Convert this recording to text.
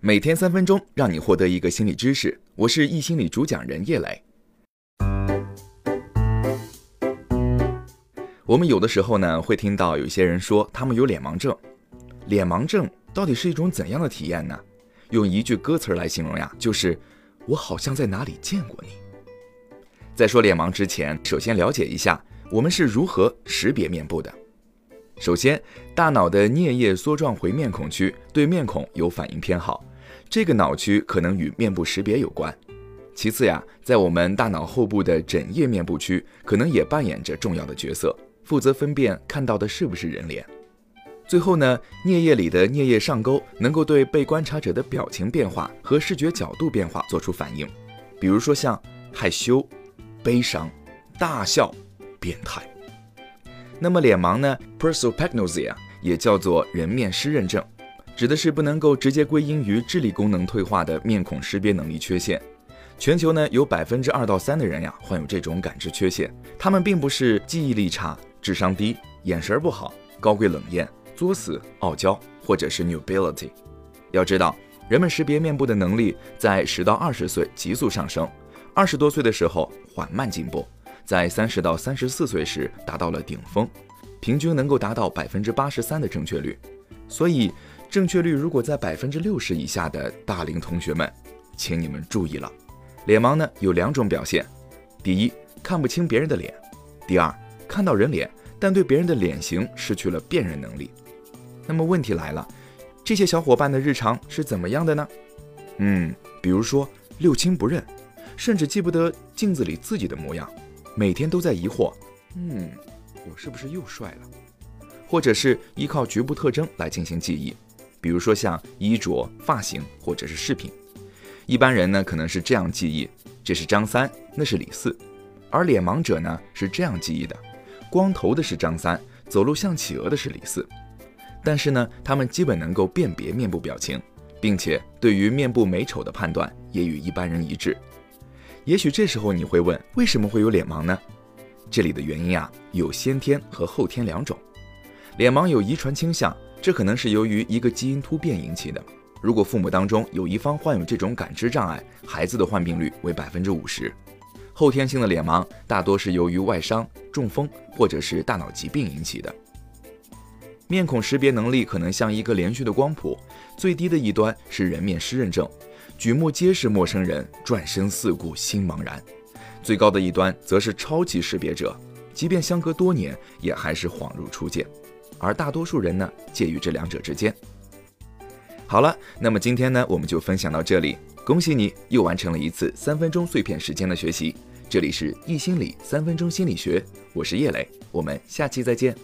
每天三分钟，让你获得一个心理知识。我是易心理主讲人叶磊。我们有的时候呢，会听到有些人说他们有脸盲症。脸盲症到底是一种怎样的体验呢？用一句歌词来形容呀，就是我好像在哪里见过你。在说脸盲之前，首先了解一下我们是如何识别面部的。首先，大脑的颞叶梭状回面孔区对面孔有反应偏好。这个脑区可能与面部识别有关。其次呀，在我们大脑后部的枕叶面部区，可能也扮演着重要的角色，负责分辨看到的是不是人脸。最后呢，颞叶里的颞叶上沟能够对被观察者的表情变化和视觉角度变化做出反应，比如说像害羞、悲伤、大笑、变态。那么脸盲呢 p e r s o p a g n o s i a 也叫做人面失认症。指的是不能够直接归因于智力功能退化的面孔识别能力缺陷。全球呢有百分之二到三的人呀患有这种感知缺陷。他们并不是记忆力差、智商低、眼神不好、高贵冷艳、作死、傲娇，或者是 nobility。要知道，人们识别面部的能力在十到二十岁急速上升，二十多岁的时候缓慢进步，在三十到三十四岁时达到了顶峰，平均能够达到百分之八十三的正确率。所以。正确率如果在百分之六十以下的大龄同学们，请你们注意了。脸盲呢有两种表现：第一，看不清别人的脸；第二，看到人脸，但对别人的脸型失去了辨认能力。那么问题来了，这些小伙伴的日常是怎么样的呢？嗯，比如说六亲不认，甚至记不得镜子里自己的模样，每天都在疑惑：嗯，我是不是又帅了？或者是依靠局部特征来进行记忆。比如说像衣着、发型或者是饰品，一般人呢可能是这样记忆：这是张三，那是李四；而脸盲者呢是这样记忆的：光头的是张三，走路像企鹅的是李四。但是呢，他们基本能够辨别面部表情，并且对于面部美丑的判断也与一般人一致。也许这时候你会问：为什么会有脸盲呢？这里的原因啊有先天和后天两种。脸盲有遗传倾向。这可能是由于一个基因突变引起的。如果父母当中有一方患有这种感知障碍，孩子的患病率为百分之五十。后天性的脸盲大多是由于外伤、中风或者是大脑疾病引起的。面孔识别能力可能像一个连续的光谱，最低的一端是人面失认症，举目皆是陌生人，转身四顾心茫然；最高的一端则是超级识别者，即便相隔多年，也还是恍如初见。而大多数人呢，介于这两者之间。好了，那么今天呢，我们就分享到这里。恭喜你又完成了一次三分钟碎片时间的学习。这里是易心理三分钟心理学，我是叶磊，我们下期再见。